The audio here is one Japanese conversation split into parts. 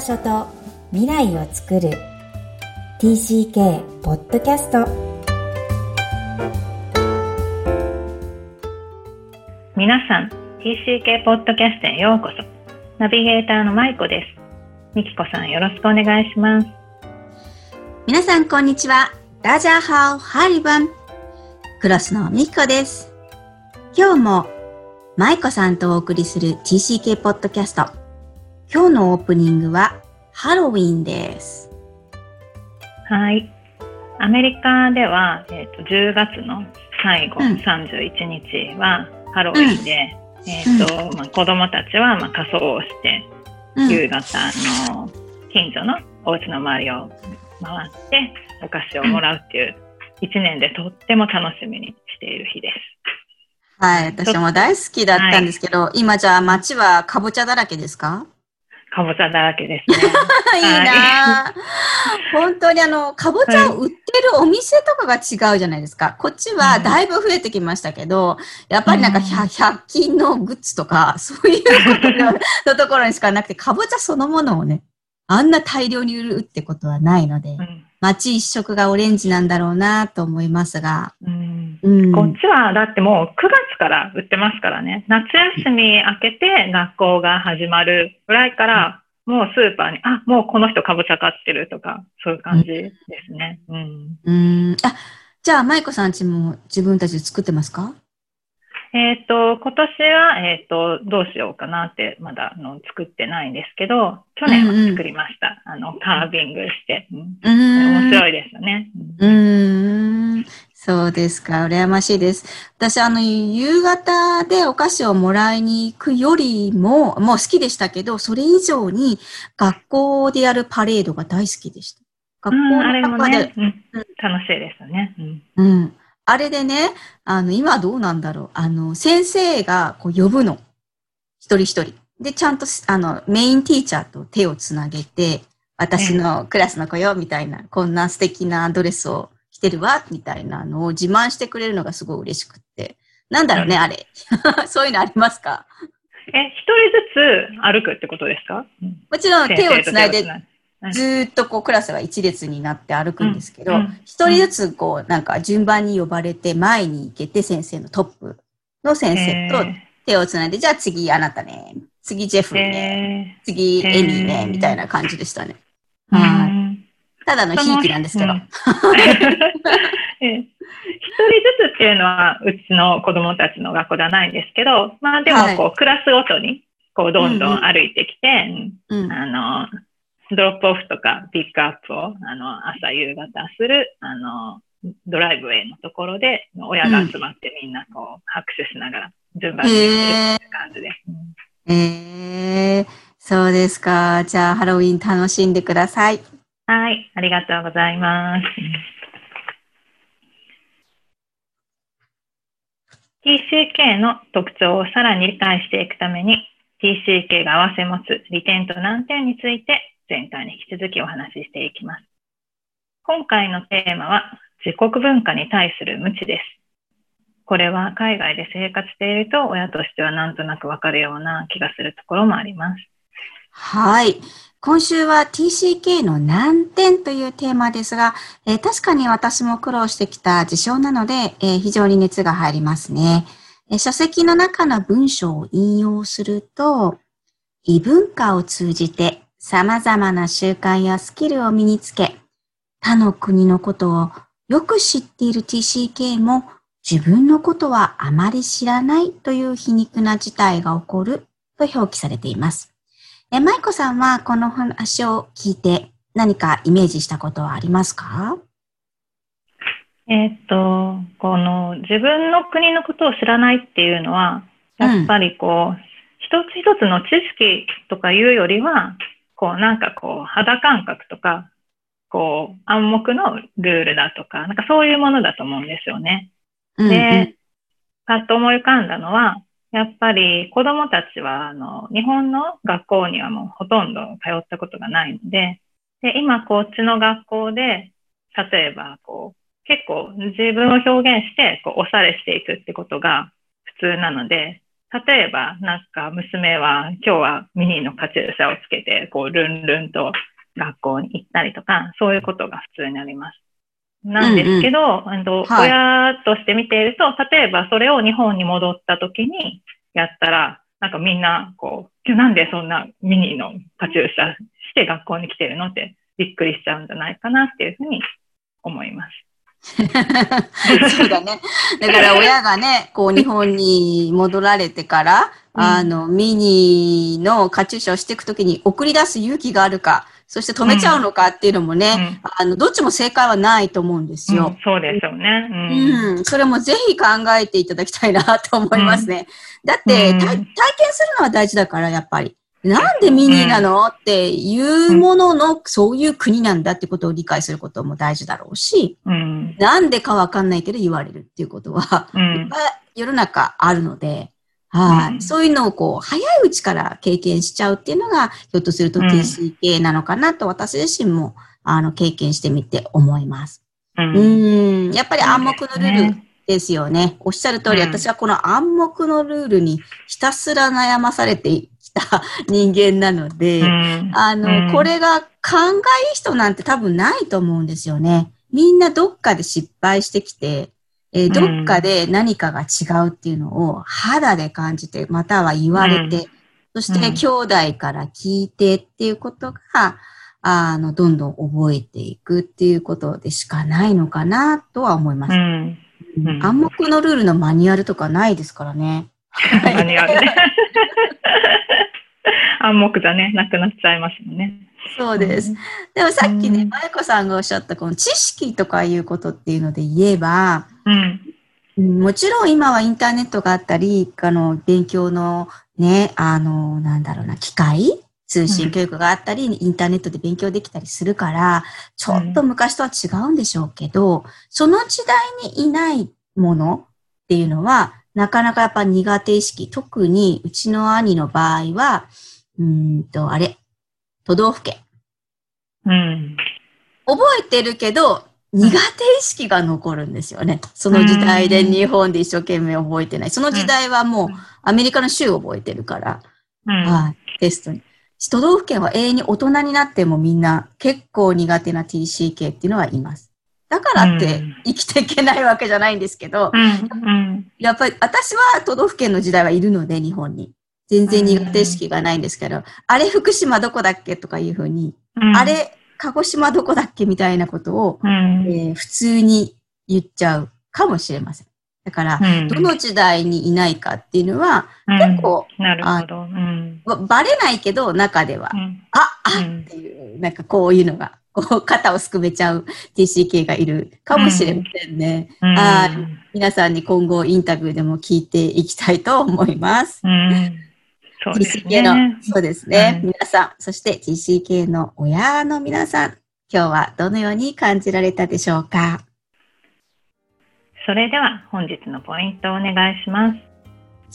場所と未来を作る。TCK ポッドキャスト皆さん TCK ポッドキャストへようこそ。ナビゲーターの舞子です。みきこさんよろしくお願いします。皆さんこんにちは。ダジャーハオハリバン。クロスのみきこです。今日も舞子さんとお送りする TCK ポッドキャスト今日のオープニングはハロウィンです。はい。アメリカでは、えーと、10月の最後、うん、31日はハロウィンで、うん、えーとまあ、子供たちはまあ仮装をして、うん、夕方の近所のお家の周りを回ってお菓子をもらうっていう、1年でとっても楽しみにしている日です。はい、私も大好きだったんですけど、はい、今じゃあ街はかぼちゃだらけですか？かぼちゃだらけですね。いいな、本当にあの、かぼちゃを売ってるお店とかが違うじゃないですか。こっちはだいぶ増えてきましたけど、やっぱりなんか 100, 100均のグッズとか、そういうことのところにしかなくて、かぼちゃそのものをね、あんな大量に売るってことはないので、うん。街一色がオレンジなんだろうなと思いますが、うん、うん、こっちはだってもう9月から売ってますからね。夏休み明けて学校が始まるぐらいから、もうスーパーに、あ、もうこの人かぼちゃ買ってるとか、そういう感じですね。うん。うん。あ、じゃあ、舞子さんちも自分たちで作ってますか？えっ、ー、と、今年は、えっ、ー、と、どうしようかなって、まだ、あの、作ってないんですけど、去年は作りました。うんうん、あの、カービングして。うん、面白いですよね。うん。そうですか。羨ましいです。私、あの、夕方でお菓子をもらいに行くよりも、もう好きでしたけど、それ以上に学校でやるパレードが大好きでした。学校の中で、うん、楽しいですよね。うん。うんあれでね、あの、今どうなんだろう。あの、先生がこう呼ぶの。一人一人。で、ちゃんと、あの、メインティーチャーと手をつなげて、私のクラスの子よ、みたいな、こんな素敵なドレスを着てるわ、みたいなのを自慢してくれるのがすごい嬉しくって。なんだろうね、あれ。そういうのありますか？え、一人ずつ歩くってことですか？もちろん手をつないでずっとこうクラスが一列になって歩くんですけど、一、人ずつこうなんか順番に呼ばれて前に行けて先生のトップの先生と手をつないで、じゃあ次あなたね、次ジェフね、次エミーね、みたいな感じでしたね。はい。ただのひいきなんですけど。一人ずつっていうのはうちの子供たちの学校ではないんですけど、まあでもこう、クラスごとにこうどんどん歩いてきて、あの、ドロップオフとかピックアップを、あの、朝夕方する、あの、ドライブウェイのところで、親が集まってみんなこう、拍手しながら順番に行ってる感じです。えー、えー、そうですか。じゃあ、ハロウィン楽しんでください。はい、ありがとうございます。TCK の特徴をさらに理解していくために、TCK が併せ持つ利点と難点について前回に引き続きお話ししていきます。今回のテーマは自国文化に対する無知です。これは海外で生活していると親としてはなんとなくわかるような気がするところもあります。はい。今週は TCK の難点というテーマですが、えー、確かに私も苦労してきた事象なので、えー、非常に熱が入りますね、えー、書籍の中の文章を引用すると、異文化を通じて様々な習慣やスキルを身につけ、他の国のことをよく知っている TCK も自分のことはあまり知らないという皮肉な事態が起こると表記されています。え、舞子さんはこの話を聞いて何かイメージしたことはありますか？えっと、この自分の国のことを知らないっていうのは、やっぱりこう、うん、一つ一つの知識とかいうよりは、こうなんかこう肌感覚とか、こう暗黙のルールだとか、なんかそういうものだと思うんですよね。で、パッと思い浮かんだのは、やっぱり子供たちは、あの、日本の学校にはもうほとんど通ったことがないので、で、今こっちの学校で、例えば、こう、結構自分を表現して、こう、押されしていくってことが普通なので、例えば、なんか娘は今日はミニーのカチューシャをつけて、こう、ルンルンと学校に行ったりとか、そういうことが普通にあります。なんですけど、うんうん、はい、親として見ていると、例えばそれを日本に戻った時にやったら、なんかみんな、こう、なんでそんなミニのカチューシャして学校に来てるのってびっくりしちゃうんじゃないかなっていうふうに思います。そうだね。だから親がね、こう日本に戻られてから、うん、あの、ミニのカチューシャをしていくときに送り出す勇気があるか、そして止めちゃうのかっていうのもね、うん、あの、どっちも正解はないと思うんですよ。うん、そうですよね、うん。それもぜひ考えていただきたいなと思いますね。だって、体験するのは大事だから、やっぱり。なんでミニなの、っていうものの、そういう国なんだってことを理解することも大事だろうし、うん、なんでかわかんないけど言われるっていうことは、うん、いっぱい世の中あるので、はい、うん、そういうのをこう、早いうちから経験しちゃうっていうのが、ひょっとすると TCK なのかなと私自身も、あの、経験してみて思います。うん、やっぱり暗黙のルールですよね。おっしゃる通り、私はこの暗黙のルールにひたすら悩まされてた人間なので、うん、あの、うん、これが勘がいい人なんて多分ないと思うんですよね。みんなどっかで失敗してきて、えー、どっかで何かが違うっていうのを肌で感じて、または言われて、そして兄弟から聞いてっていうことが、あの、どんどん覚えていくっていうことでしかないのかなとは思います。うんうん、暗黙のルールのマニュアルとかないですからね。マニュアルね。暗黙じゃね、なくなっちゃいますよね。そうです。でもさっきね、まゆこさんがおっしゃったこの知識とかいうことっていうので言えば、うん、もちろん今はインターネットがあったり、あの、勉強のね、あの、なんだろうな、機械通信教育があったり、うん、インターネットで勉強できたりするから、ちょっと昔とは違うんでしょうけど、その時代にいないものっていうのは、なかなかやっぱ苦手意識、特にうちの兄の場合は、うんと、あれ、都道府県。うん。覚えてるけど、苦手意識が残るんですよね。その時代で日本で一生懸命覚えてない。その時代はもうアメリカの州を覚えてるから、うん、はい、テストに。都道府県は永遠に大人になってもみんな結構苦手な TCK っていうのはいます。だからって生きていけないわけじゃないんですけど、うん。うん、やっぱり私は都道府県の時代はいるので、日本に。全然苦手意識がないんですけど、あれ福島どこだっけとかいうふうに、あれ鹿児島どこだっけみたいなことを、えー、普通に言っちゃうかもしれません。だから、どの時代にいないかっていうのは、結構、なるほど、バレないけど、中では、あ、あっていう、なんかこういうのが こう、肩をすくめちゃう TCK がいるかもしれませんね。うん、あ皆さんに今後インタビューでも聞いていきたいと思います。うん、そうですね。TCK の、そうですね、うん、皆さん、そして TCK の親の皆さん、今日はどのように感じられたでしょうか？それでは本日のポイントをお願いします。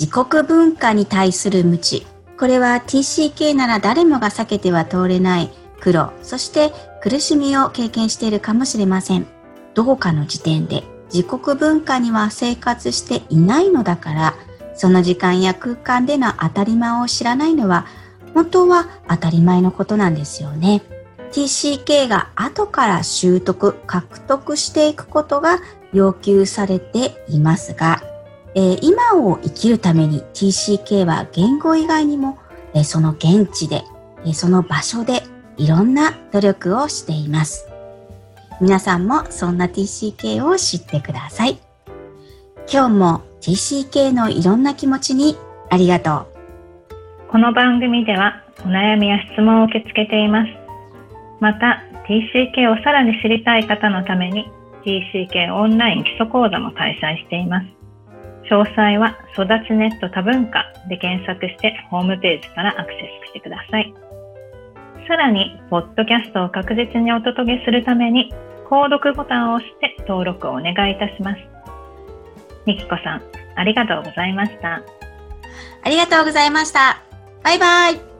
自国文化に対する無知。これは TCK なら誰もが避けては通れない苦労、そして苦しみを経験しているかもしれません。どこかの時点で自国文化には生活していないのだから、その時間や空間での当たり前を知らないのは、本当は当たり前のことなんですよね。TCK が後から習得、獲得していくことが要求されていますが、えー、今を生きるために TCK は言語以外にも、えー、その現地で、えー、その場所でいろんな努力をしています。皆さんもそんな TCK を知ってください。今日も TCK のいろんな気持ちにありがとう。この番組ではお悩みや質問を受け付けています。また TCK をさらに知りたい方のために TCK オンライン基礎講座も開催しています。詳細は育ちネット多文化で検索してホームページからアクセスしてください。さらに、ポッドキャストを確実にお届けするために、購読ボタンを押して登録をお願いいたします。みきこさん、ありがとうございました。ありがとうございました。バイバイ。